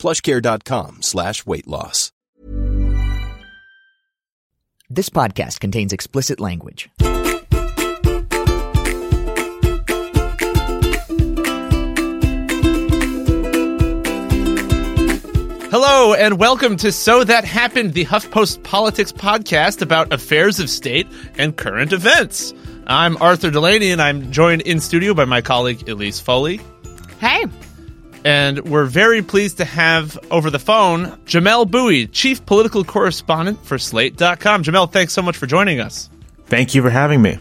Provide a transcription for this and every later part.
plushcare.com slash weight loss. This podcast contains explicit language. Hello, and welcome to So That Happened, the HuffPost Politics podcast about affairs of state and current events. I'm Arthur Delaney, and I'm joined in studio by my colleague Elise Foley. Hey. And we're very pleased to have over the phone Jamel Bouie, Chief Political Correspondent for Slate.com. Jamel, thanks so much for joining us. Thank you for having me.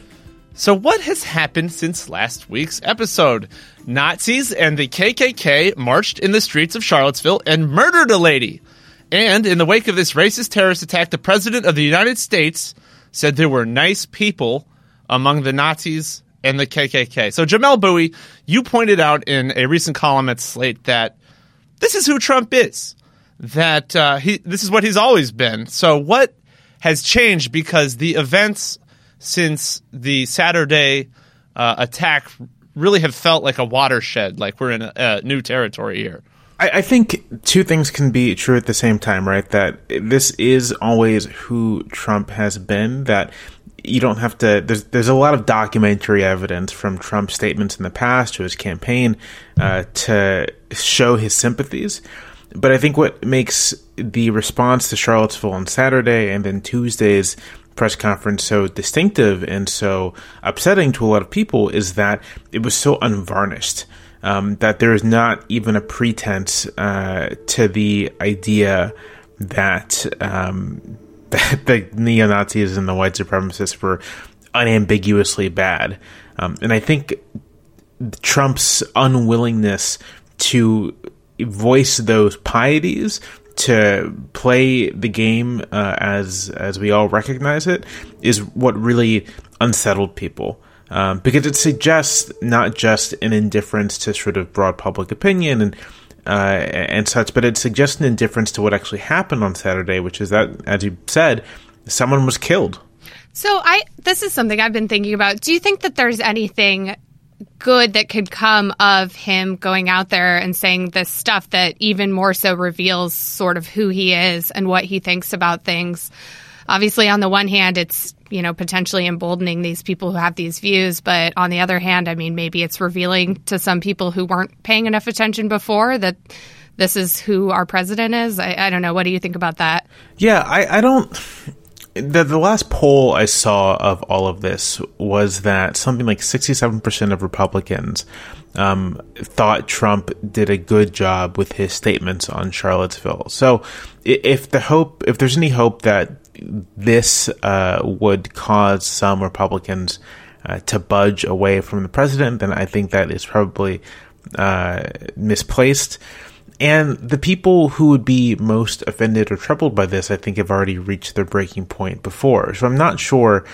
So, what has happened since last week's episode? Nazis and the KKK marched in the streets of Charlottesville and murdered a lady. And in the wake of this racist terrorist attack, the President of the United States said there were nice people among the Nazis and the KKK. So, Jamel Bouie, you pointed out in a recent column at Slate that this is who Trump is. That uh, he, this is what he's always been. So, what has changed because the events since the Saturday uh, attack really have felt like a watershed, like we're in a, a new territory here. I, I, think two things can be true at the same time, right? That this is always who Trump has been. That you don't have to. There's there's a lot of documentary evidence from Trump's statements in the past to his campaign uh, to show his sympathies. But I think what makes the response to Charlottesville on Saturday and then Tuesday's press conference so distinctive and so upsetting to a lot of people is that it was so unvarnished. Um, that there is not even a pretense uh, to the idea that um, the neo Nazis and the white supremacists were unambiguously bad. Um, and I think Trump's unwillingness to voice those pieties to play the game uh, as as we all recognize it is what really unsettled people. Um, because it suggests not just an indifference to sort of broad public opinion and uh, and such, but it suggests an indifference to what actually happened on Saturday, which is that, as you said, someone was killed. So I this is something I've been thinking about. Do you think that there's anything good that could come of him going out there and saying this stuff that even more so reveals sort of who he is and what he thinks about things. Obviously, on the one hand, it's you know potentially emboldening these people who have these views, but on the other hand, I mean, maybe it's revealing to some people who weren't paying enough attention before that this is who our president is. I, I don't know. What do you think about that? Yeah, I, I don't the, the last poll I saw of all of this was that something like 67% of Republicans um, thought Trump did a good job with his statements on Charlottesville. So, if the hope, if there's any hope that this uh, would cause some Republicans uh, to budge away from the president, then I think that is probably uh, misplaced. And the people who would be most offended or troubled by this, I think, have already reached their breaking point before. So I'm not sure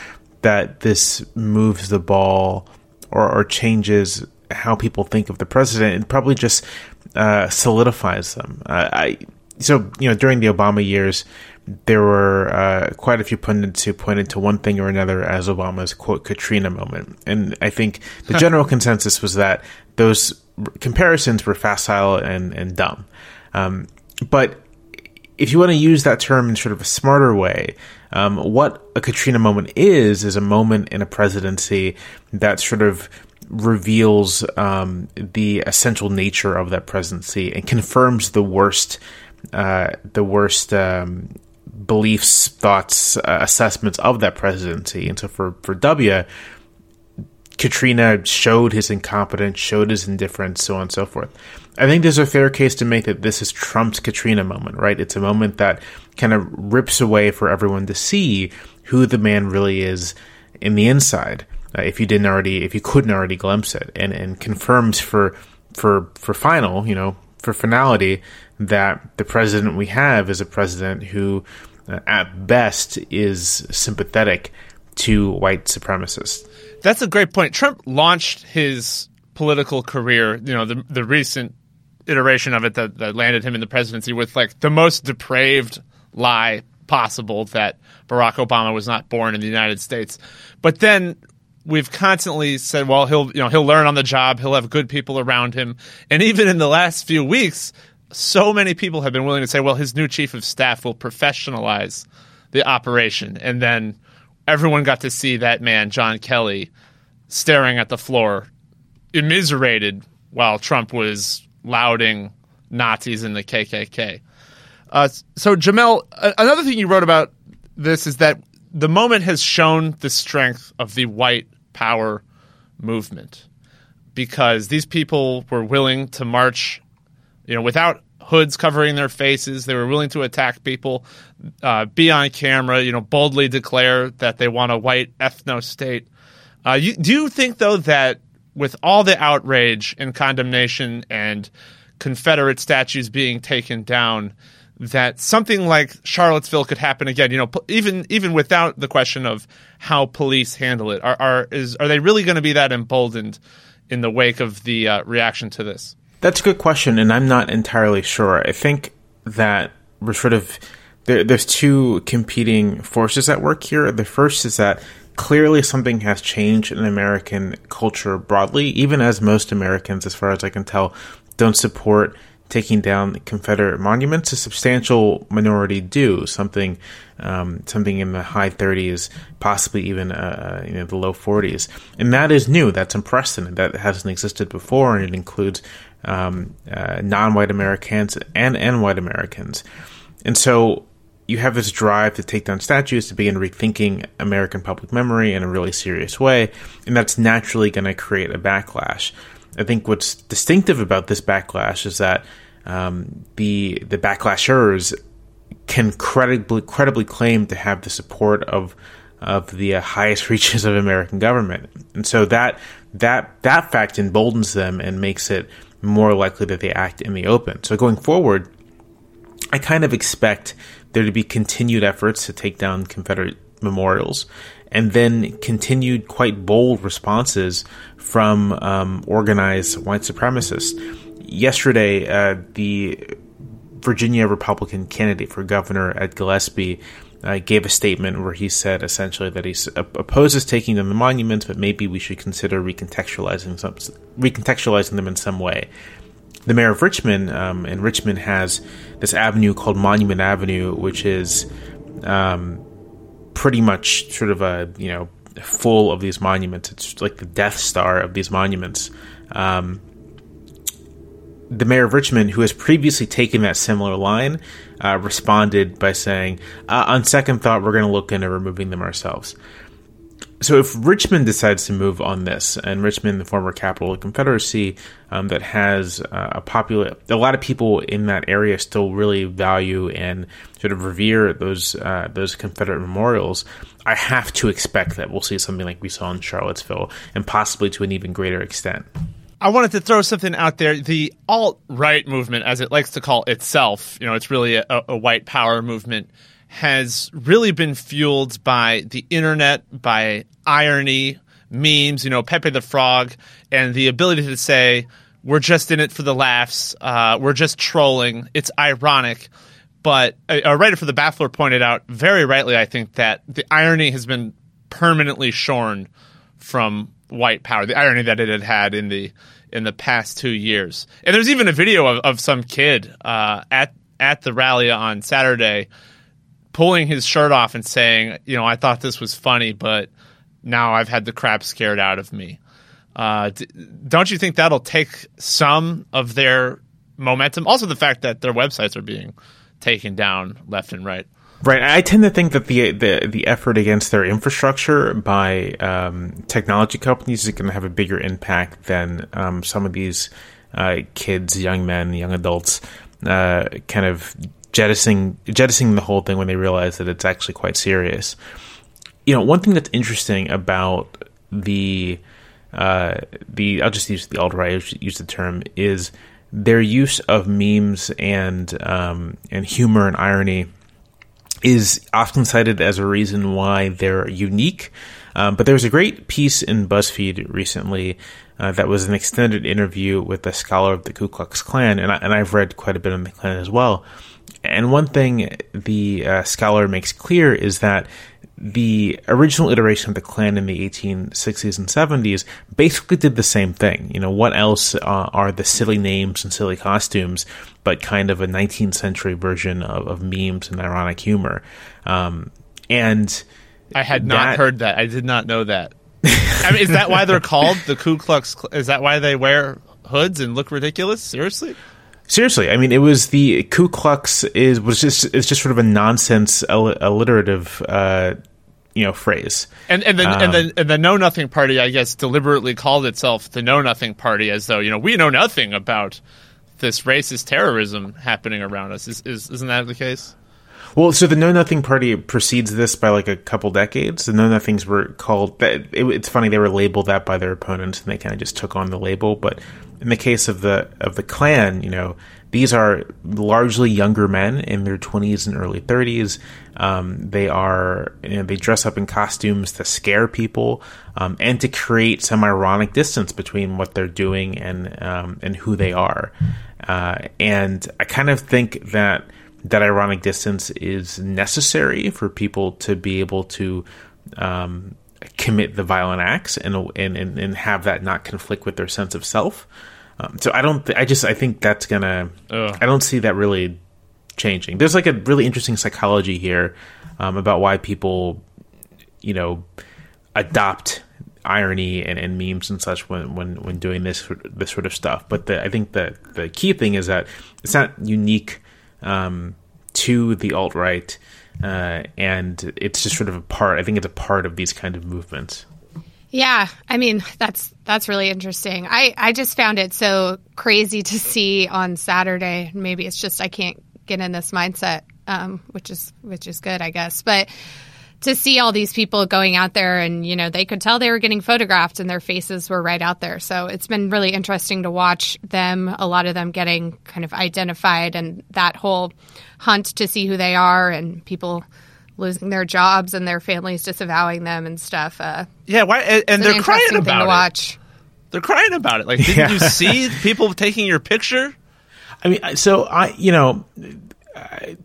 that this moves the ball or, or changes how people think of the president. It probably just uh, solidifies them. I so you know during the Obama years, there were uh, quite a few pundits who pointed to one thing or another as Obama's quote Katrina moment, and I think the general consensus was that those comparisons were facile and, and dumb. Um, but if you want to use that term in sort of a smarter way, um, what a Katrina moment is, is a moment in a presidency that sort of reveals um, the essential nature of that presidency and confirms the worst, uh, the worst um, beliefs, thoughts, uh, assessments of that presidency. And so for, for W, Katrina showed his incompetence, showed his indifference, so on and so forth. I think there's a fair case to make that this is Trump's Katrina moment, right? It's a moment that kind of rips away for everyone to see who the man really is in the inside. Uh, if you didn't already, if you couldn't already glimpse it, and and confirms for for for final, you know, for finality that the president we have is a president who, uh, at best, is sympathetic to white supremacists. That's a great point. Trump launched his political career, you know, the the recent iteration of it that, that landed him in the presidency with like the most depraved lie possible that Barack Obama was not born in the United States. But then we've constantly said, well, he'll you know he'll learn on the job, he'll have good people around him, and even in the last few weeks, so many people have been willing to say, well, his new chief of staff will professionalize the operation, and then everyone got to see that man, John Kelly, staring at the floor, immiserated while Trump was lauding Nazis and the KKK. Uh, so, Jamel, another thing you wrote about this is that the moment has shown the strength of the white power movement because these people were willing to march, you know, without hoods covering their faces. They were willing to attack people, uh, be on camera, you know, boldly declare that they want a white ethno state. Uh, you, do you think, though, that with all the outrage and condemnation and Confederate statues being taken down, that something like Charlottesville could happen again. You know, even even without the question of how police handle it, are are is are they really going to be that emboldened in the wake of the uh, reaction to this? That's a good question, and I'm not entirely sure. I think that we're sort of there, there's two competing forces at work here. The first is that clearly something has changed in American culture broadly, even as most Americans, as far as I can tell, don't support taking down Confederate monuments. A substantial minority do something, um, something in the high 30s, possibly even uh, you know the low 40s, and that is new. That's unprecedented. That hasn't existed before, and it includes um, uh, non-white Americans and and white Americans, and so. You have this drive to take down statues to begin rethinking American public memory in a really serious way, and that's naturally going to create a backlash. I think what's distinctive about this backlash is that um, the the backlashers can credibly credibly claim to have the support of of the uh, highest reaches of American government, and so that that that fact emboldens them and makes it more likely that they act in the open. So going forward, I kind of expect there to be continued efforts to take down Confederate memorials and then continued quite bold responses from um, organized white supremacists. Yesterday, uh, the Virginia Republican candidate for governor, Ed Gillespie, uh, gave a statement where he said essentially that he opposes taking down the monuments, but maybe we should consider recontextualizing some, recontextualizing them in some way. The mayor of Richmond, um, and Richmond has this avenue called Monument Avenue, which is um, pretty much sort of a you know full of these monuments. It's like the Death Star of these monuments. Um, the mayor of Richmond, who has previously taken that similar line, uh, responded by saying, uh, "On second thought, we're going to look into removing them ourselves." So if Richmond decides to move on this, and Richmond, the former capital of the Confederacy, um, that has uh, a popular, a lot of people in that area still really value and sort of revere those uh, those Confederate memorials. I have to expect that we'll see something like we saw in Charlottesville, and possibly to an even greater extent. I wanted to throw something out there. The alt right movement, as it likes to call itself, you know, it's really a, a white power movement has really been fueled by the internet, by irony, memes, you know, Pepe the Frog, and the ability to say, we're just in it for the laughs, uh, we're just trolling, it's ironic. But a, a writer for The Baffler pointed out, very rightly, I think, that the irony has been permanently shorn from white power, the irony that it had had in the in the past two years. And there's even a video of, of some kid uh, at at the rally on Saturday pulling his shirt off and saying, you know, I thought this was funny, but now I've had the crap scared out of me. Uh, d- don't you think that'll take some of their momentum? Also, the fact that their websites are being taken down left and right. Right. I tend to think that the the, the effort against their infrastructure by um, technology companies is going to have a bigger impact than um, some of these uh, kids, young men, young adults, uh, kind of jettisoning jettisoning the whole thing when they realize that it's actually quite serious. You know, one thing that's interesting about the uh, the I'll just use the alt right use the term is their use of memes and um, and humor and irony is often cited as a reason why they're unique. Um, but there was a great piece in BuzzFeed recently uh, that was an extended interview with a scholar of the Ku Klux Klan, and, I, and I've read quite a bit on the Klan as well. And one thing the uh, scholar makes clear is that the original iteration of the Klan in the 1860s and 70s basically did the same thing. You know, what else uh, are the silly names and silly costumes, but kind of a 19th century version of, of memes and ironic humor? Um, and I had not that, heard that. I did not know that. I mean, is that why they're called the Ku Klux? Is that why they wear hoods and look ridiculous? Seriously? Seriously, I mean, it was the Ku Klux is was just it's just sort of a nonsense alliterative, uh, you know, phrase. And and the um, and the and the Know Nothing Party, I guess, deliberately called itself the Know Nothing Party, as though you know we know nothing about this racist terrorism happening around us. Is, is isn't that the case? Well, so the Know Nothing Party precedes this by like a couple decades. The Know Nothings were called. It, it's funny they were labeled that by their opponents, and they kind of just took on the label. But in the case of the of the Klan, you know, these are largely younger men in their twenties and early thirties. Um, they are you know, they dress up in costumes to scare people um, and to create some ironic distance between what they're doing and um, and who they are. Uh, and I kind of think that that ironic distance is necessary for people to be able to um, commit the violent acts and, and, and and have that not conflict with their sense of self. Um, so I don't. Th- I just. I think that's gonna. Ugh. I don't see that really changing. There's like a really interesting psychology here um, about why people, you know, adopt irony and, and memes and such when, when, when doing this this sort of stuff. But the, I think the the key thing is that it's not unique um, to the alt right, uh, and it's just sort of a part. I think it's a part of these kind of movements. Yeah, I mean that's that's really interesting. I I just found it so crazy to see on Saturday. Maybe it's just I can't get in this mindset, um, which is which is good, I guess. But to see all these people going out there and you know they could tell they were getting photographed and their faces were right out there so it's been really interesting to watch them a lot of them getting kind of identified and that whole hunt to see who they are and people losing their jobs and their families disavowing them and stuff uh, yeah why and, and they're crying about it watch. they're crying about it like didn't yeah. you see people taking your picture i mean so i you know I,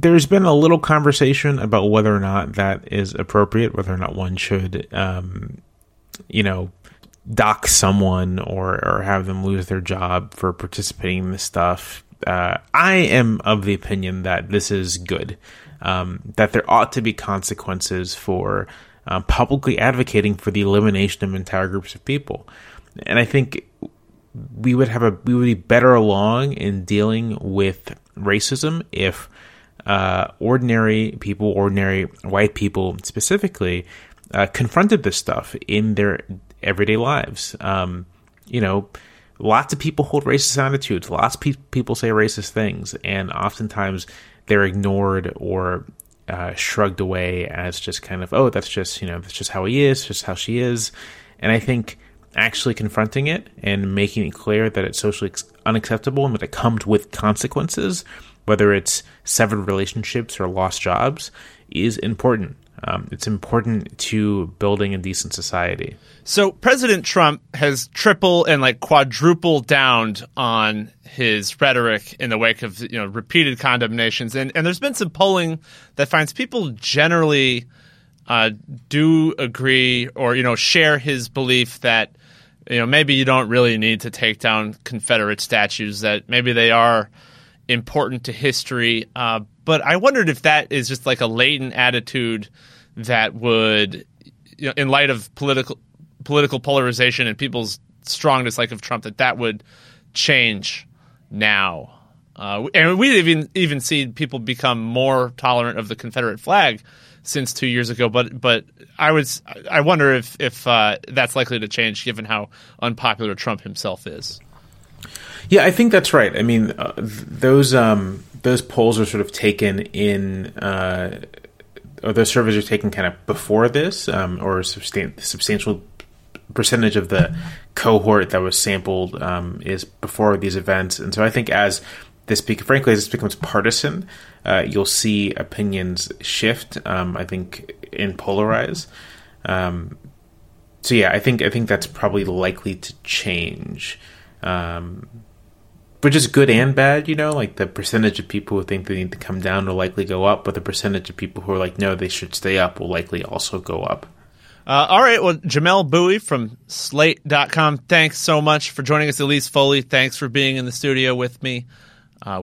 there's been a little conversation about whether or not that is appropriate, whether or not one should, um, you know, dock someone or, or have them lose their job for participating in this stuff. Uh, I am of the opinion that this is good, um, that there ought to be consequences for uh, publicly advocating for the elimination of entire groups of people. And I think we would have a we would be better along in dealing with racism if uh, ordinary people, ordinary white people specifically, uh, confronted this stuff in their everyday lives. Um, you know, lots of people hold racist attitudes, lots of pe- people say racist things, and oftentimes they're ignored or uh, shrugged away as just kind of, oh, that's just, you know, that's just how he is, just how she is. And I think actually confronting it and making it clear that it's socially unacceptable and that it comes with consequences whether it's severed relationships or lost jobs, is important. Um, it's important to building a decent society. So President Trump has triple and like quadruple downed on his rhetoric in the wake of you know repeated condemnations, and and there's been some polling that finds people generally uh, do agree or you know share his belief that you know maybe you don't really need to take down Confederate statues, that maybe they are important to history. Uh, but I wondered if that is just like a latent attitude that would, you know, in light of political political polarization and people's strong dislike of Trump, that that would change now. Uh, and we even even see people become more tolerant of the Confederate flag since two years ago. But but I was I wonder if if uh, that's likely to change given how unpopular Trump himself is. Yeah, I think that's right. I mean, uh, those um, those polls are sort of taken in, uh, or those surveys are taken kind of before this, um, or substan- substantial percentage of the cohort that was sampled um, is before these events, and so I think as this, be- frankly, as this becomes partisan, uh, you'll see opinions shift. Um, I think and polarize. Um, so yeah, I think I think that's probably likely to change. Um, which is good and bad, you know. Like the percentage of people who think they need to come down will likely go up, but the percentage of people who are like, no, they should stay up will likely also go up. Uh, all right. Well, Jamel Bouie from Slate.com, thanks so much for joining us. Elise Foley, thanks for being in the studio with me. Uh,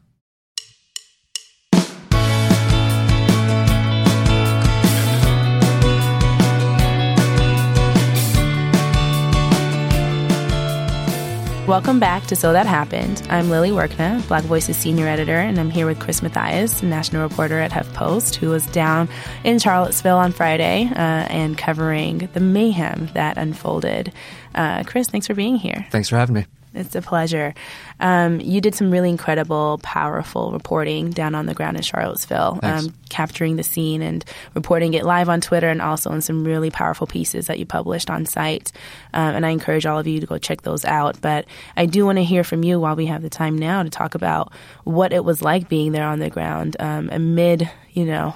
Welcome back to So That Happened. I'm Lilly Workneh, Black Voice's senior editor, and I'm here with Chris Mathias, national reporter at HuffPost, who was down in Charlottesville on Friday uh, and covering the mayhem that unfolded. Uh, Chris, thanks for being here. Thanks for having me. It's a pleasure. Um, you did some really incredible, powerful reporting down on the ground in Charlottesville, um, capturing the scene and reporting it live on Twitter and also in some really powerful pieces that you published on site. Um, and I encourage all of you to go check those out. But I do want to hear from you while we have the time now to talk about what it was like being there on the ground um, amid, you know,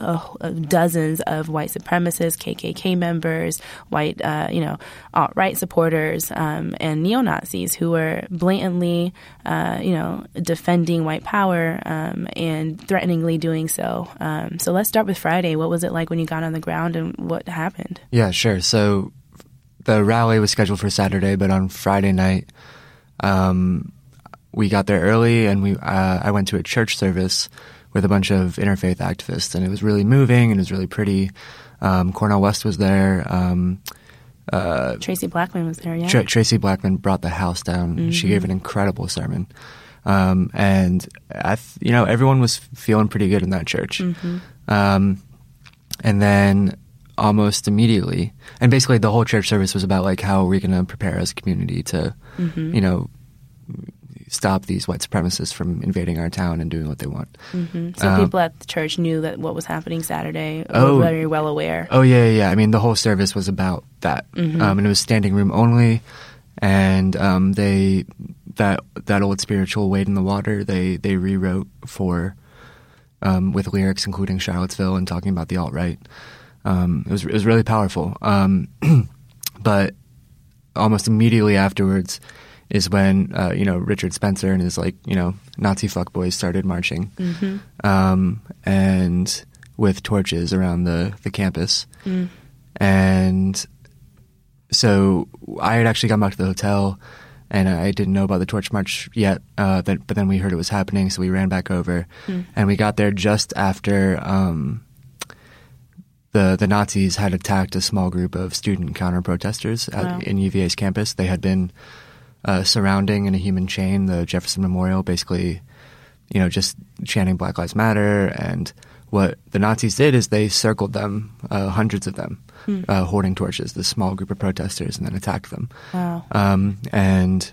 uh, dozens of white supremacists, KKK members, white, uh, you know, alt right supporters, um, and neo Nazis who were blatantly, uh, you know, defending white power um, and threateningly doing so. Um, so let's start with Friday. What was it like when you got on the ground and what happened? Yeah, sure. So the rally was scheduled for Saturday, but on Friday night, um, we got there early and we uh, I went to a church service with a bunch of interfaith activists, and it was really moving and it was really pretty. Um, Cornel West was there. Um, uh, Traci Blackmon was there, yeah. Tr- Traci Blackmon brought the house down. She gave an incredible sermon. Um, and I, th- you know, everyone was feeling pretty good in that church. Um, and then almost immediately, and basically the whole church service was about like how are we going to prepare as a community to, you know, stop these white supremacists from invading our town and doing what they want. So people at the church knew that what was happening Saturday, Oh. were very well aware. Oh yeah, yeah. yeah. I mean, the whole service was about that, um, and it was standing room only. And um, they that that old spiritual "Wade in the Water" they they rewrote for um, with lyrics including Charlottesville and talking about the alt right. Um, it was it was really powerful. Um, but almost immediately afterwards is when uh, you know Richard Spencer and his like you know Nazi fuckboys started marching, um, and with torches around the the campus, and so I had actually gone back to the hotel. And I didn't know about the torch march yet, uh, but, but then we heard it was happening, so we ran back over, and we got there just after um, the the Nazis had attacked a small group of student counter protesters at, in UVA's campus. They had been uh, surrounding in a human chain the Jefferson Memorial, basically, you know, just chanting Black Lives Matter. And what the Nazis did is they circled them, uh, hundreds of them, uh, holding torches, this small group of protesters, and then attacked them. Wow. Um, and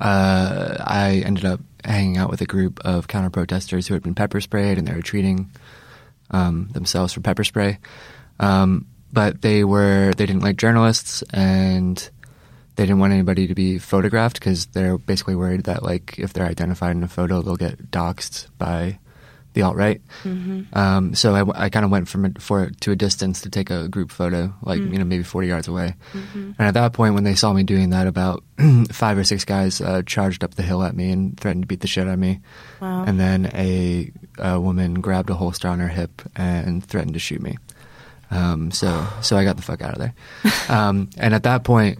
uh, I ended up hanging out with a group of counter protesters who had been pepper sprayed and they were treating um, themselves for pepper spray. Um, but they were they didn't like journalists and they didn't want anybody to be photographed because they're basically worried that like if they're identified in a photo they'll get doxxed by the alt right. Um, so I, kind of went from a, for to a distance to take a group photo, like you know maybe forty yards away. And at that point, when they saw me doing that, about five or six guys uh, charged up the hill at me and threatened to beat the shit out of me. And then a, a woman grabbed a holster on her hip and threatened to shoot me. Um, so so I got the fuck out of there. Um, and at that point.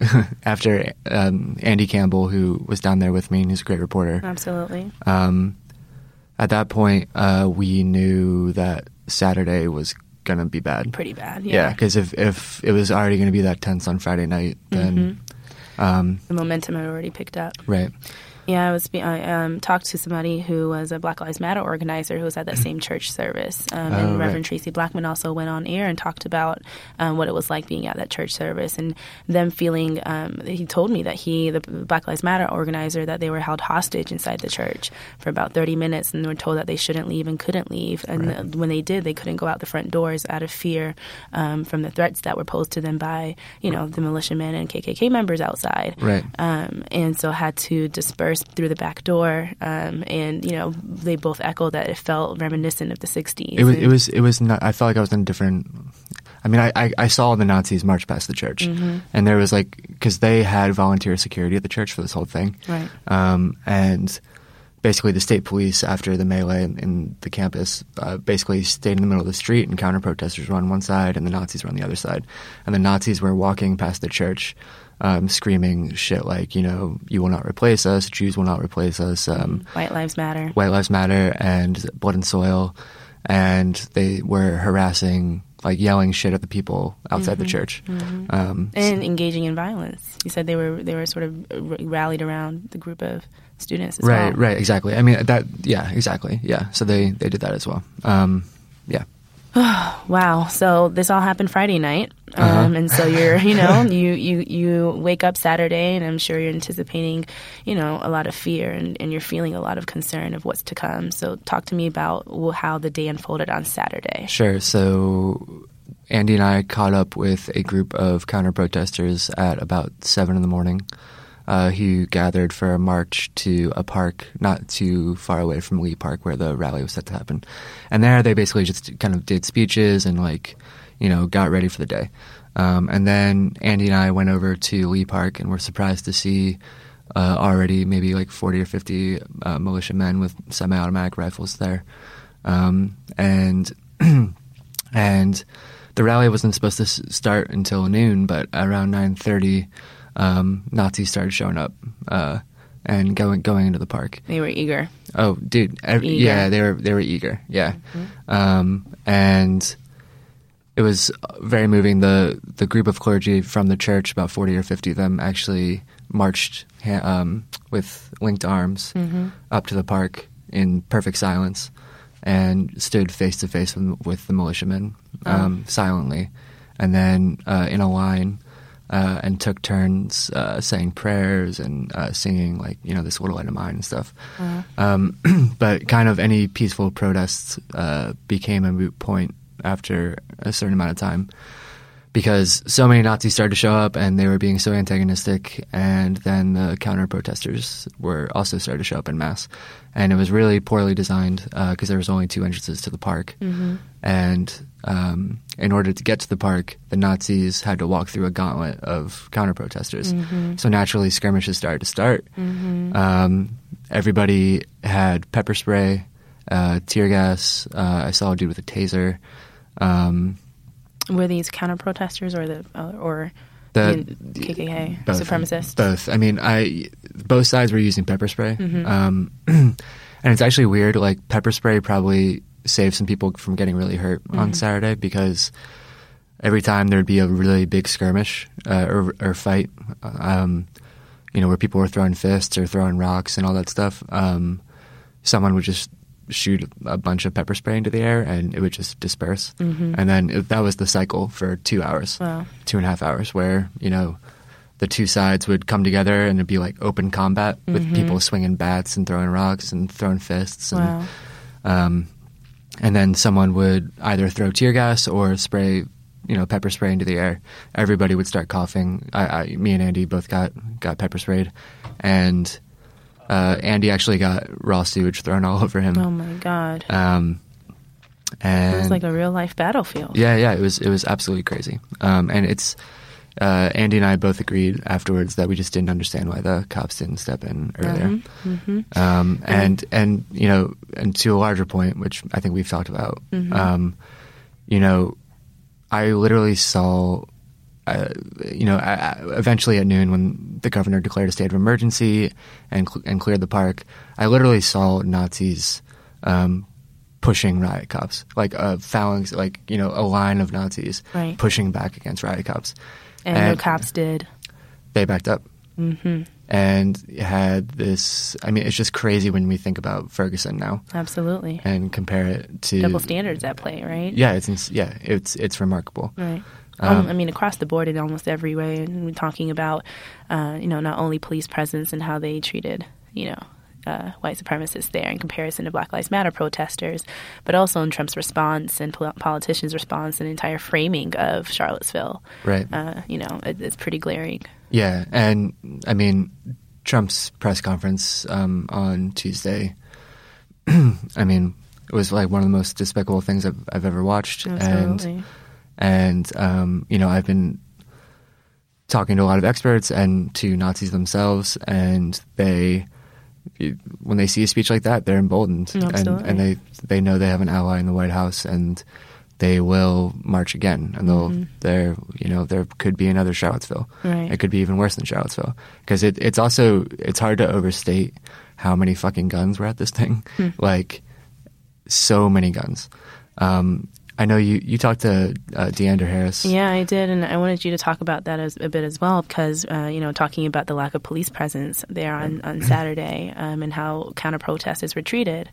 after um, Andy Campbell, who was down there with me, and he's a great reporter, Absolutely. um, at that point, uh, we knew that Saturday was gonna be bad. Pretty bad. Yeah, Yeah. because if if it was already gonna be that tense on Friday night, then um, the momentum had already picked up. right, Yeah, I was. I um, talked to somebody who was a Black Lives Matter organizer who was at that same church service, um, Oh, and right. Reverend Traci Blackmon also went on air and talked about um, what it was like being at that church service and them feeling. Um, he told me that he, the Black Lives Matter organizer, that they were held hostage inside the church for about thirty minutes, and were told that they shouldn't leave and couldn't leave, and uh, when they did, they couldn't go out the front doors out of fear um, from the threats that were posed to them by, you know, the militiamen and KKK members outside right. um, and so had to disperse through the back door. Um, and you know, they both echoed that it felt reminiscent of the '60s. It was it was it was not. I felt like I was in a different. I mean, I, I, I saw the Nazis march past the church, and there was like because they had volunteer security at the church for this whole thing, Right. Um, and basically, the state police after the melee in, in the campus uh, basically stayed in the middle of the street, and counter protesters were on one side, and the Nazis were on the other side, and the Nazis were walking past the church. Um, screaming shit like, you know, you will not replace us, Jews will not replace us, um, White Lives Matter. White Lives Matter and Blood and Soil, and they were harassing, like yelling shit at the people outside the church. Um, and engaging in violence. You said they were they were sort of rallied around the group of students. As right, well. right, exactly. I mean that, yeah, exactly, yeah. So they they did that as well. Um, yeah, Wow. So this all happened Friday night, Uh-huh. um, and so you're, you know, you you you wake up Saturday, and I'm sure you're anticipating, you know, a lot of fear, and, and you're feeling a lot of concern of what's to come. So talk to me about how the day unfolded on Saturday. sure. So Andy and I caught up with a group of counter protesters at about seven in the morning. Uh, who gathered for a march to a park not too far away from Lee Park where the rally was set to happen. And there they basically just kind of did speeches and like, you know, got ready for the day. Um, and then Andy and I went over to Lee Park and were surprised to see uh, already maybe like 40 or 50 uh, militiamen with semi-automatic rifles there. Um, and and the rally wasn't supposed to start until noon, but around 9:30, um, Nazis started showing up uh, and going going into the park. They were eager. Oh, dude, ev- Eager. yeah, they were they were eager, yeah, um, and it was very moving. the The group of clergy from the church, about forty or fifty of them, actually marched um, with linked arms up to the park in perfect silence and stood face to face with the militiamen um, silently, and then uh, in a line. Uh, and took turns uh, saying prayers and uh, singing like you know this little light of mine and stuff. Um, but kind of any peaceful protests uh, became a moot point after a certain amount of time because so many Nazis started to show up and they were being so antagonistic, and then the counter protesters were also started to show up in mass, and it was really poorly designed because there was only two entrances to the park, and um, in order to get to the park, the Nazis had to walk through a gauntlet of counter protesters. So naturally, skirmishes started to start. Um, everybody had pepper spray, uh, tear gas. Uh, I saw a dude with a taser. Um, Were these counter protesters or the uh, or The- the KKK both, supremacists? Both. I mean, I both sides were using pepper spray, Mm-hmm. um, and it's actually weird. Like pepper spray probably saved some people from getting really hurt Mm-hmm. on Saturday because every time there'd be a really big skirmish uh, or, or fight, um, you know, where people were throwing fists or throwing rocks and all that stuff. Um, someone would just shoot a bunch of pepper spray into the air and it would just disperse. And then it, that was the cycle for two hours, Wow. two and a half hours, where, you know, the two sides would come together and it'd be like open combat with people swinging bats and throwing rocks and throwing fists. And, Wow. um, and then someone would either throw tear gas or spray, you know, pepper spray into the air. Everybody would start coughing. I, I me and Andy both got got pepper sprayed, and uh, Andy actually got raw sewage thrown all over him. Oh my god. Um, and it was like a real life battlefield. yeah, yeah, it was it was absolutely crazy. Um, and it's uh, Andy and I both agreed afterwards that we just didn't understand why the cops didn't step in earlier. Um, and and you know, and to a larger point, which I think we've talked about, um, you know, I literally saw. Uh, you know, uh, eventually at noon, when the governor declared a state of emergency and cl- and cleared the park, I literally saw Nazis um, pushing riot cops, like a phalanx, like you know, a line of Nazis Right. pushing back against riot cops. And, And- the cops did. They backed up mm-hmm. and had this. I mean, it's just crazy when we think about Ferguson now Absolutely. and compare it to Double standards at play, right? Yeah, it's yeah, it's it's remarkable. Right. Um, Um, I mean, across the board in almost every way. And we're talking about, uh, you know, not only police presence and how they treated, you know, uh, white supremacists there in comparison to Black Lives Matter protesters, but also in Trump's response and pol- politicians' response and entire framing of Charlottesville. Right. Uh, you know, it, it's pretty glaring. Yeah, and I mean, Trump's press conference um, on Tuesday. I mean, it was like one of the most despicable things I've, I've ever watched, Absolutely. and and um, you know, I've been talking to a lot of experts and to Nazis themselves, and they when they see a speech like that, they're emboldened, and, and they they know they have an ally in the White House, and they will march again, and they'll there you know there could be another Charlottesville. Right. It could be even worse than Charlottesville. Because it, it's also it's hard to overstate how many fucking guns were at this thing, like so many guns. Um, I know you you talked to uh, DeAndre Harris. Yeah, I did, and I wanted you to talk about that as, a bit as well, because uh, you know, talking about the lack of police presence there on on Saturday, um, and how counter protesters were treated.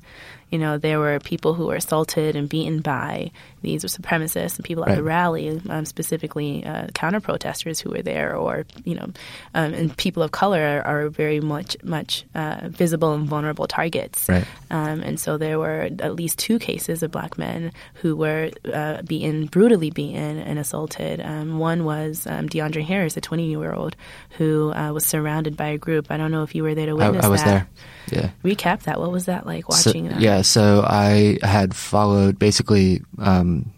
You know, there were people who were assaulted and beaten by these supremacists and people at the rally, um, specifically uh, counter protesters who were there, or you know, um, and people of color are, are very much much uh, visible and vulnerable targets. Right. Um, and so there were at least two cases of black men who were uh, beaten, brutally beaten and assaulted. Um, one was um, DeAndre Harris, a 20 year old, who uh, was surrounded by a group. I don't know if you were there to I, witness I was that. there. Yeah. Recap that. What was that like So- watching that? Yeah, so I had followed basically um,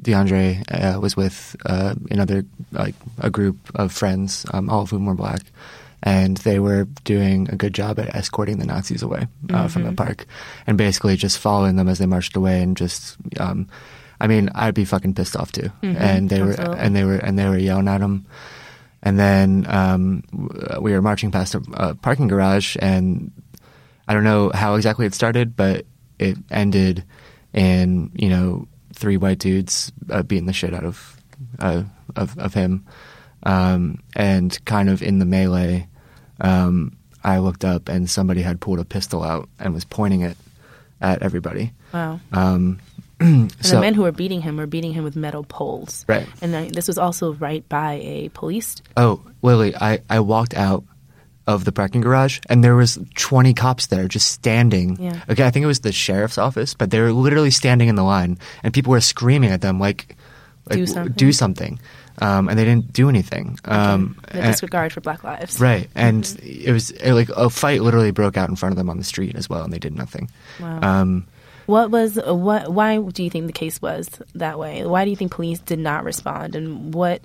DeAndre uh, was with uh, another like a group of friends, um, all of whom were black, and they were doing a good job at escorting the Nazis away uh, from the park, and basically just following them as they marched away, and just. Um, I mean, I'd be fucking pissed off too, and they were, and they were, and they were yelling at him, and then um, we were marching past a, a parking garage, and I don't know how exactly it started, but it ended in you know three white dudes uh, beating the shit out of uh, of, of him, um, and kind of in the melee, um, I looked up and somebody had pulled a pistol out and was pointing it at everybody. Wow. Um, And so the men who were beating him were beating him with metal poles. Right. And I, this was also right by a police. oh Lily, I I walked out of the parking garage and there was 20 cops there just standing. Yeah. Okay, I think it was the sheriff's office, but they were literally standing in the line and people were screaming at them like, like Do something. do something. Um, and they didn't do anything. Um, The and- disregard for Black lives. right. And it was uh, like a fight literally broke out in front of them on the street as well and they did nothing. Wow. Um, What was what? Why do you think the case was that way? Why do you think police did not respond? And what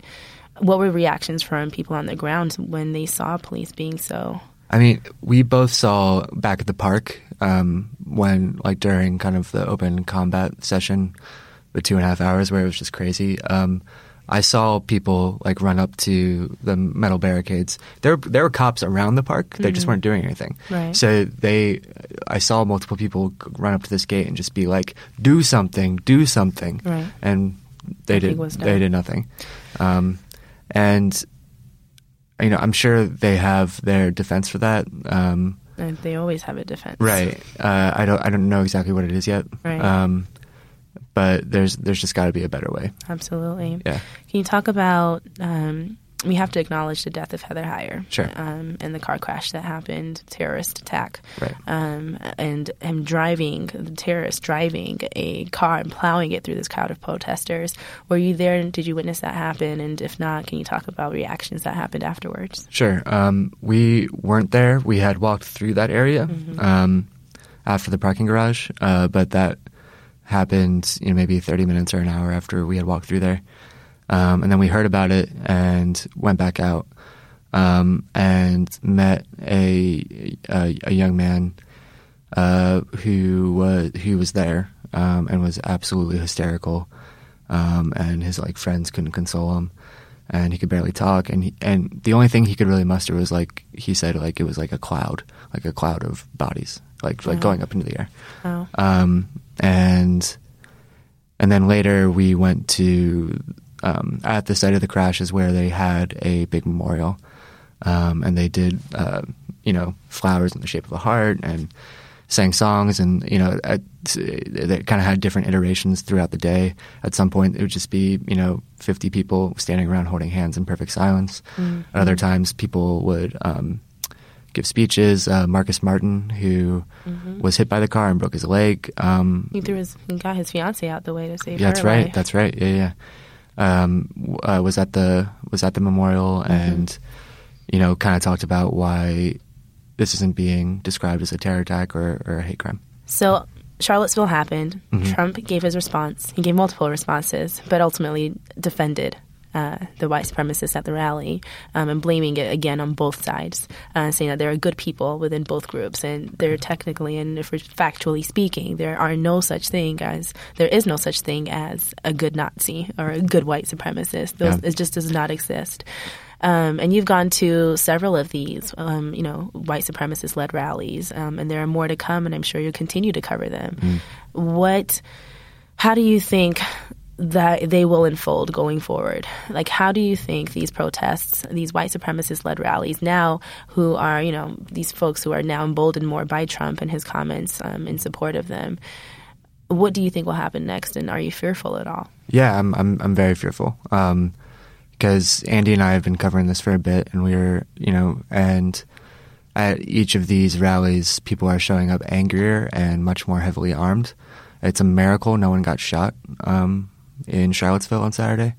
what were reactions from people on the ground when they saw police being so? I mean, we both saw back at the park um, when, like, during kind of the open combat session, the two and a half hours where it was just crazy. Um, I saw people like run up to the metal barricades. There, there were cops around the park. They just weren't doing anything. Right. So they, I saw multiple people run up to this gate and just be like, "Do something, do something," Right. and they Nothing did. They did nothing. Um, and you know, I'm sure they have their defense for that. Um, And they always have a defense. Right. Uh, I don't. I don't know exactly what it is yet. Right. Um, but there's there's just got to be a better way. Absolutely. Yeah. Can you talk about? Um, we have to acknowledge the death of Heather Heyer. Sure. Um, and the car crash that happened, terrorist attack. Right. Um, and him driving, the terrorist driving a car and plowing it through this crowd of protesters. Were you there and did you witness that happen? And if not, can you talk about reactions that happened afterwards? Sure. Um, we weren't there. We had walked through that area Mm-hmm. um, after the parking garage, uh, but that happened, you know, maybe 30 minutes or an hour after we had walked through there. Um, and then we heard about it and went back out um, and met a, a, a young man uh, who was who was there um, and was absolutely hysterical, um, and his like friends couldn't console him, and he could barely talk, and he, and the only thing he could really muster was like he said like it was like a cloud, like a cloud of bodies, like like going up into the air, Oh. um, and and then later we went to um, at the site of the crash is where they had a big memorial, um, and they did uh, you know flowers in the shape of a heart and sang songs and you know at, they kind of had different iterations throughout the day. At some point, it would just be you know 50 people standing around holding hands in perfect silence. At other times, people would um, give speeches. Uh, Marcus Martin, who was hit by the car and broke his leg. Um, He threw his, he got his fiance out the way to save yeah, that's right. life. That's right. Yeah, yeah. Um, uh, was at the was at the memorial and you know kind of talked about why this isn't being described as a terror attack or, or a hate crime. So Charlottesville happened. Mm-hmm. Trump gave his response. He gave multiple responses, but ultimately defended uh, the white supremacists at the rally um, and blaming it again on both sides, uh, saying that there are good people within both groups, and they're technically and if we're factually speaking, there are no such thing as there is no such thing as a good Nazi or a good white supremacist. Those, Yeah. It just does not exist. Um, and you've gone to several of these, um, you know, white supremacist led rallies, um, and there are more to come, and I'm sure you'll continue to cover them. What, how do you think that they will unfold going forward? Like, how do you think these protests, these white supremacist led rallies now, who are, you know, these folks who are now emboldened more by Trump and his comments um, in support of them, what do you think will happen next, and are you fearful at all? Yeah, I'm I'm I'm very fearful. Um, because Andy and I have been covering this for a bit, and we're you know, and at each of these rallies, people are showing up angrier and much more heavily armed. It's a miracle no one got shot um, in Charlottesville on Saturday,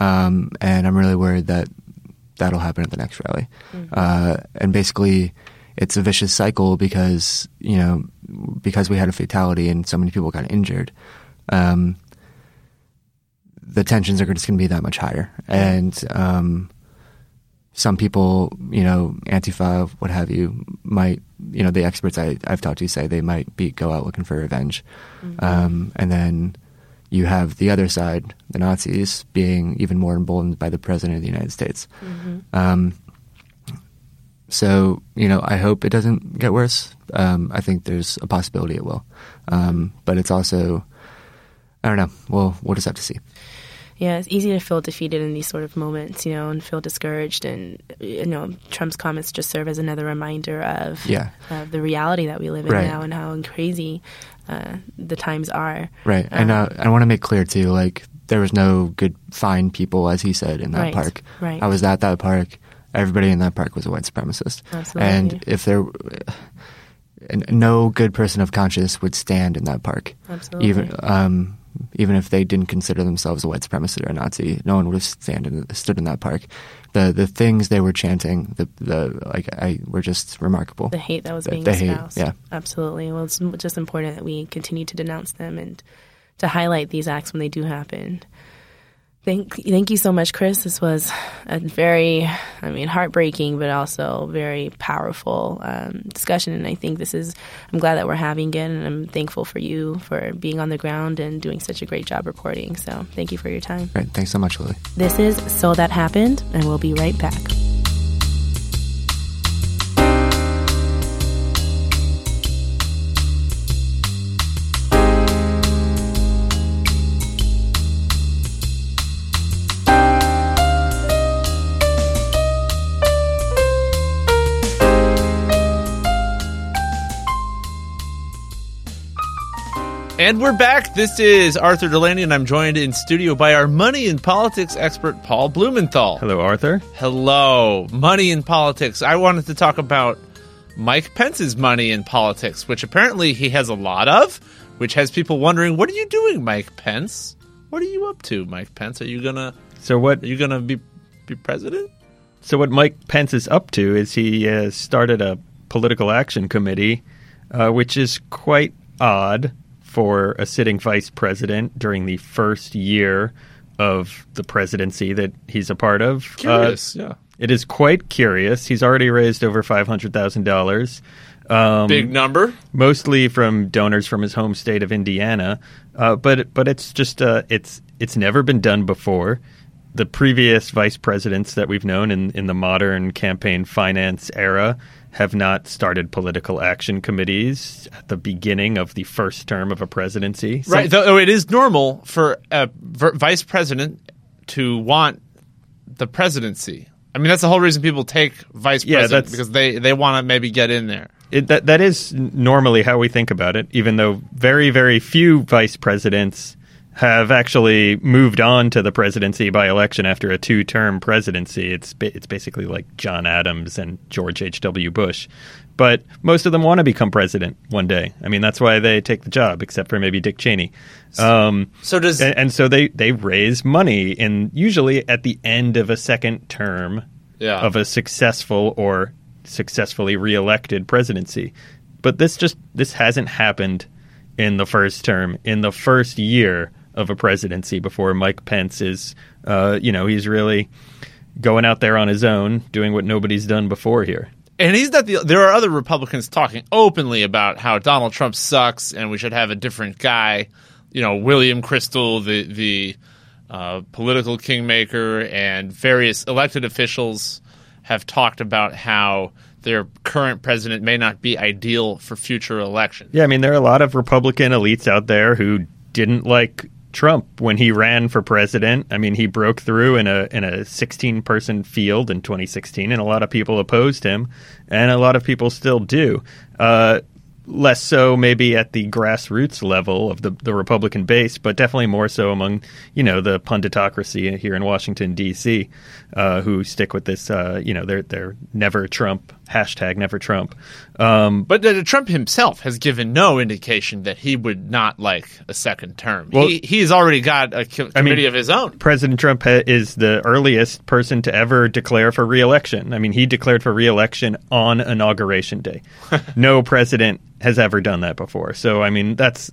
um, and I'm really worried that that'll happen at the next rally. Uh, and basically, it's a vicious cycle because you know because we had a fatality and so many people got injured. Um, the tensions are just going to be that much higher, and um, some people, you know, Antifa, what have you, might, you know, the experts I, I've talked to say they might be go out looking for revenge, um, and then you have the other side, the Nazis, being even more emboldened by the president of the United States. Um, so, you know, I hope it doesn't get worse. Um, I think there's a possibility it will, um, but it's also, I don't know. We'll we'll just have to see. Yeah, it's easy to feel defeated in these sort of moments, you know, and feel discouraged. And you know, Trump's comments just serve as another reminder of Yeah. of the reality that we live in Right. now and how crazy uh, the times are. Right. and Um, uh, I want to make clear too, like there was no good fine people, as he said, in that Right, park. right. I was at that park. Everybody in that park was a white supremacist. Absolutely. And if there, and no good person of conscience would stand in that park. Absolutely. Even um, even if they didn't consider themselves a white supremacist or a Nazi, no one would have stand in, stood in that park. The the things they were chanting, the the like, I were just remarkable. the hate that was The- being the hate, espoused. yeah. absolutely. Well, it's just important that we continue to denounce them and to highlight these acts when they do happen. Thank, thank you so much, Chris. This was a very, I mean, heartbreaking, but also very powerful um, discussion. And I think this is, I'm glad that we're having it, and I'm thankful for you for being on the ground and doing such a great job reporting. So thank you for your time. Right. Thanks so much, Lilly. This is So That Happened, and we'll be right back. And we're back. This is Arthur Delaney, and I'm joined in studio by our money and politics expert, Paul Blumenthal. Hello, Arthur. Hello. Money and politics. I wanted to talk about Mike Pence's money in politics, which apparently he has a lot of, which has people wondering, what are you doing, Mike Pence? What are you up to, Mike Pence? Are you gonna So what? are you gonna be be president? So what Mike Pence is up to is he uh, started a political action committee, uh, which is quite odd for a sitting vice president during the first year of the presidency that he's a part of. Curious, Uh, yeah. It is quite curious. He's already raised over five hundred thousand dollars. Um, Big number. mostly from donors from his home state of Indiana. Uh, but but it's just uh, it's it's never been done before. The previous vice presidents that we've known in, in the modern campaign finance era have not started political action committees at the beginning of the first term of a presidency. Some- Right. Though oh, it is normal for a vice president to want the presidency. I mean, that's the whole reason people take vice Yeah, president because they, they want to maybe get in there. It, that that is normally how we think about it. Even though very very few vice presidents have actually moved on to the presidency by election after a two-term presidency. It's ba- it's basically like John Adams and George H. W. Bush. But most of them want to become president one day. I mean, that's why they take the job, except for maybe Dick Cheney. Um, So does and, and so they they raise money, and usually at the end of a second term Yeah. of a successful or successfully reelected presidency. But this just this hasn't happened in the first term, in the first year of a presidency before Mike Pence is, uh, you know, he's really going out there on his own, doing what nobody's done before here. and he's not the. There are other Republicans talking openly about how Donald Trump sucks and we should have a different guy. You know, William Kristol, the the uh, political kingmaker, and various elected officials have talked about how their current president may not be ideal for future elections. Yeah, I mean, there are a lot of Republican elites out there who didn't like Trump when he ran for president. I mean, he broke through in a in a 16 person field in 2016, and a lot of people opposed him, and a lot of people still do. Uh, less so maybe at the grassroots level of the, the Republican base, but definitely more so among, you know, the punditocracy here in Washington, D.C., uh, who stick with this, uh, you know, they're, they're never Trump, hashtag never Trump. Um, But uh, Trump himself has given no indication that he would not like a second term. Well- he he's already got a co- committee of his own. President Trump ha- is the earliest person to ever declare for reelection. I mean, he declared for reelection on inauguration day. no president has ever done that before. So, I mean, that's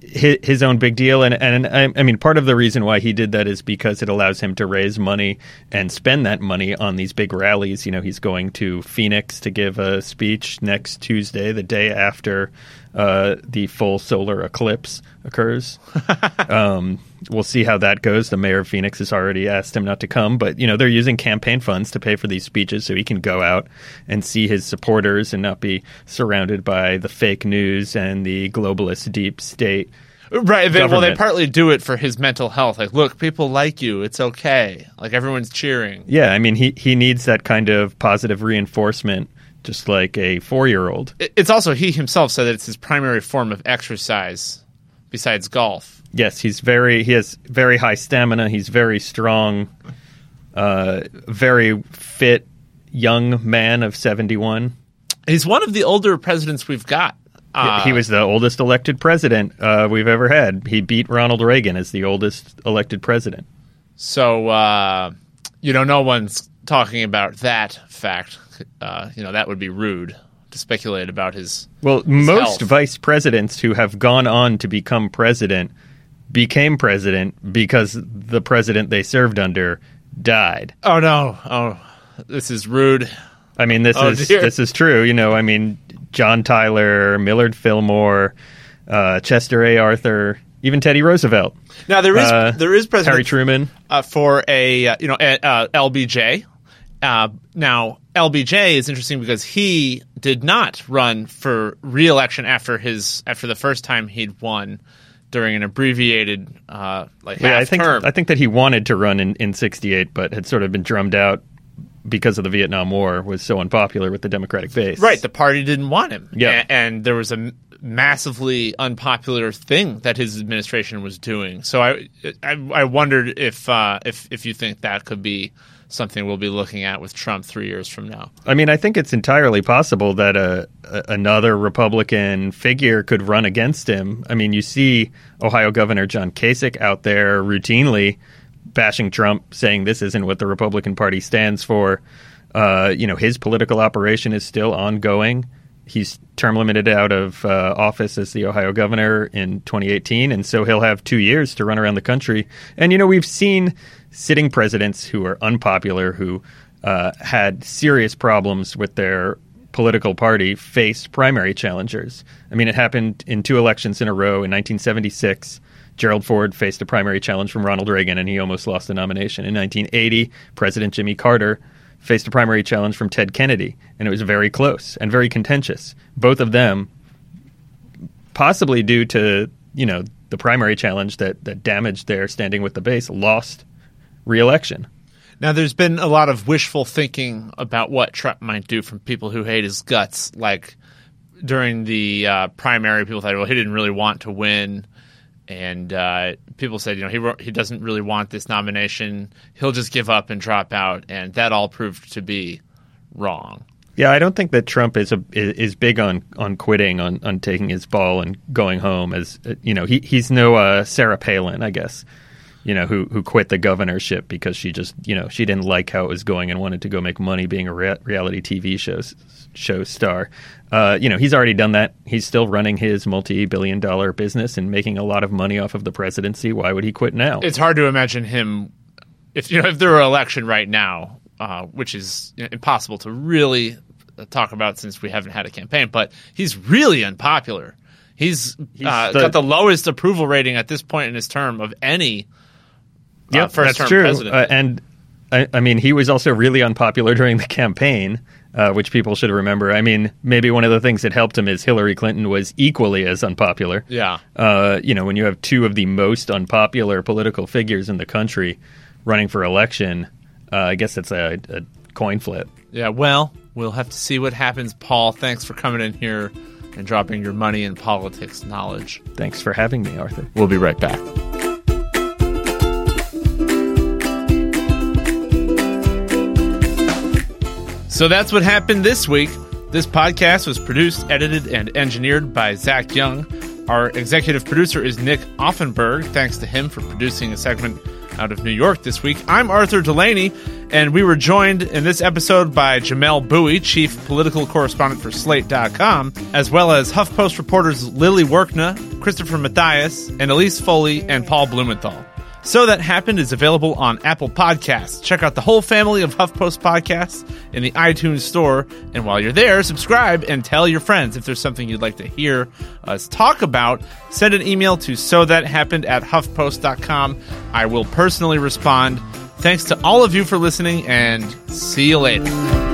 his own big deal. And, and I, I mean, part of the reason why he did that is because it allows him to raise money and spend that money on these big rallies. You know, he's going to Phoenix to give a speech next Tuesday, the day after uh, the full solar eclipse occurs. um, we'll see how that goes. The mayor of Phoenix has already asked him not to come, but you know they're using campaign funds to pay for these speeches so he can go out and see his supporters and not be surrounded by the fake news and the globalist deep state. Right. They, well, they partly do it for his mental health. Like, look, people like you. It's okay. Like everyone's cheering. Yeah, I mean he he needs that kind of positive reinforcement, just like a four year old. It's also he himself said that it's his primary form of exercise besides golf. Yes, he's very he has very high stamina. He's very strong, uh, very fit young man of seventy one. He's one of the older presidents we've got. Uh, he was the oldest elected president uh, we've ever had. He beat Ronald Reagan as the oldest elected president. So, uh, you know, no one's talking about that fact. Uh, you know, that would be rude to speculate about his. Well, most health. vice presidents who have gone on to become president became president because the president they served under died. Oh no! Oh, this is rude. I mean, this Oh, is dear. this is true. You know, I mean, John Tyler, Millard Fillmore, uh, Chester A. Arthur, even Teddy Roosevelt, Now there is Uh, there is president Harry Truman. uh, for a uh, you know uh, LBJ. Uh, now LBJ is interesting because he did not run for re-election after his after the first time he'd won during an abbreviated uh, like Yeah, I think term. I think that he wanted to run in in '68, but had sort of been drummed out because of the Vietnam War. Was so unpopular with the Democratic base. Right, the party didn't want him. Yeah. A- and, there was a massively unpopular thing that his administration was doing. So I I, I wondered if uh, if if you think that could be something we'll be looking at with Trump three years from now. I mean, I think it's entirely possible that a, a, another Republican figure could run against him. I mean, you see Ohio Governor John Kasich out there routinely bashing Trump, saying this isn't what the Republican Party stands for. Uh, you know, his political operation is still ongoing. He's term limited out of uh, office as the Ohio governor in 2018, and so he'll have two years to run around the country. And you know, we've seen sitting presidents who are unpopular, who uh, had serious problems with their political party, face primary challengers. I mean, it happened in two elections in a row. In 1976, Gerald Ford faced a primary challenge from Ronald Reagan, and he almost lost the nomination. In 1980, President Jimmy Carter faced a primary challenge from Ted Kennedy, and it was very close and very contentious. Both of them, possibly due to you know the primary challenge that that damaged their standing with the base, lost reelection. Now, there's been a lot of wishful thinking about what Trump might do from people who hate his guts. Like during the uh, primary, people thought, well, he didn't really want to win. And uh, people said, you know, he he doesn't really want this nomination. He'll just give up and drop out, and that all proved to be wrong. Yeah, I don't think that Trump is a, is big on, on quitting, on, on taking his ball and going home. As you know, he he's no uh, Sarah Palin, I guess you know, who who quit the governorship because she just, you know, she didn't like how it was going and wanted to go make money being a re- reality TV show show star. Uh, you know, he's already done that. He's still running his multi-billion dollar business and making a lot of money off of the presidency. Why would he quit now? It's hard to imagine him if you know if there were an election right now, uh, which is impossible to really talk about since we haven't had a campaign. But he's really unpopular. He's, he's uh, the, got the lowest approval rating at this point in his term of any yeah, uh, that's true. Uh, and I, I, mean, he was also really unpopular during the campaign, uh, which people should remember. I mean, maybe one of the things that helped him is Hillary Clinton was equally as unpopular. Yeah. Uh, you know, when you have two of the most unpopular political figures in the country running for election, uh, I guess it's a, a coin flip. Yeah. Well, we'll have to see what happens. Paul, thanks for coming in here and dropping your money and politics knowledge. Thanks for having me, Arthur. We'll be right back. So that's what happened this week. This podcast was produced, edited, and engineered by Zach Young. Our executive producer is Nick Offenberg. Thanks to him for producing a segment out of New York this week. I'm Arthur Delaney, and we were joined in this episode by Jamel Bouie, chief political correspondent for Slate.com, as well as HuffPost reporters Lilly Workneh, Christopher Mathias, and Elise Foley and Paul Blumenthal. So That Happened is available on Apple Podcasts. Check out the whole family of HuffPost podcasts in the iTunes store. And while you're there, subscribe and tell your friends if there's something you'd like to hear us talk about. Send an email to so that happened at huffpost.com. I will personally respond. Thanks to all of you for listening and see you later.